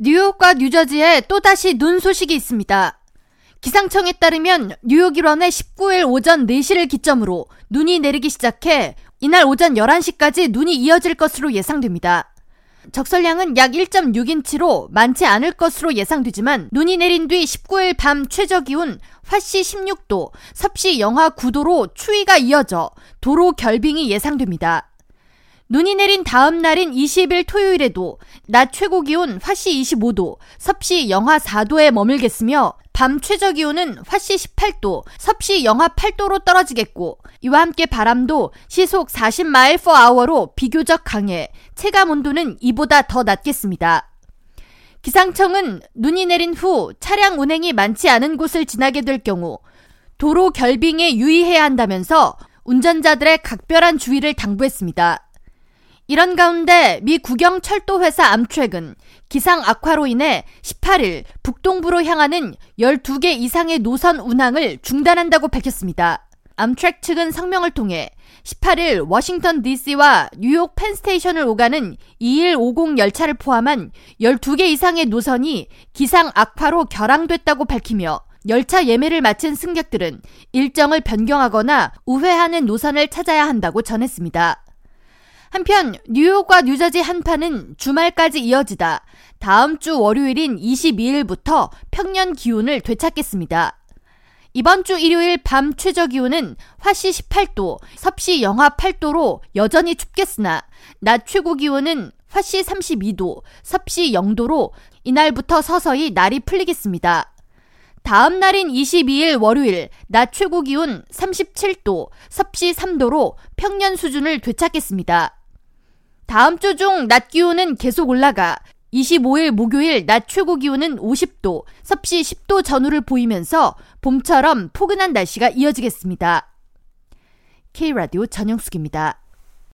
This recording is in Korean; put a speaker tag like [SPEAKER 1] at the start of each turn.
[SPEAKER 1] 뉴욕과 뉴저지에 또다시 눈 소식이 있습니다. 기상청에 따르면 뉴욕 일원의 19일 오전 4시를 기점으로 눈이 내리기 시작해 이날 오전 11시까지 눈이 이어질 것으로 예상됩니다. 적설량은 약 1.6인치로 많지 않을 것으로 예상되지만 눈이 내린 뒤 19일 밤 최저 기온 화씨 16도, 섭씨 영하 9도로 추위가 이어져 도로 결빙이 예상됩니다. 눈이 내린 다음 날인 20일 토요일에도 낮 최고 기온 화씨 25도, 섭씨 영하 4도에 머물겠으며 밤 최저 기온은 화씨 18도, 섭씨 영하 8도로 떨어지겠고 이와 함께 바람도 시속 40마일 per hour로 비교적 강해 체감 온도는 이보다 더 낮겠습니다. 기상청은 눈이 내린 후 차량 운행이 많지 않은 곳을 지나게 될 경우 도로 결빙에 유의해야 한다면서 운전자들의 각별한 주의를 당부했습니다. 이런 가운데 미 국영 철도회사 암트랙은 기상 악화로 인해 18일 북동부로 향하는 12개 이상의 노선 운항을 중단한다고 밝혔습니다. 암트랙 측은 성명을 통해 18일 워싱턴 DC와 뉴욕 펜스테이션을 오가는 2150 열차를 포함한 12개 이상의 노선이 기상 악화로 결항됐다고 밝히며 열차 예매를 마친 승객들은 일정을 변경하거나 우회하는 노선을 찾아야 한다고 전했습니다. 한편 뉴욕과 뉴저지 한파는 주말까지 이어지다 다음 주 월요일인 22일부터 평년 기온을 되찾겠습니다. 이번 주 일요일 밤 최저 기온은 화씨 18도, 섭씨 영하 8도로 여전히 춥겠으나 낮 최고 기온은 화씨 32도, 섭씨 0도로 이날부터 서서히 날이 풀리겠습니다. 다음 날인 22일 월요일 낮 최고 기온 37도, 섭씨 3도로 평년 수준을 되찾겠습니다. 다음 주 중 낮 기온은 계속 올라가 25일 목요일 낮 최고 기온은 50도, 섭씨 10도 전후를 보이면서 봄처럼 포근한 날씨가 이어지겠습니다. K라디오 전영숙입니다.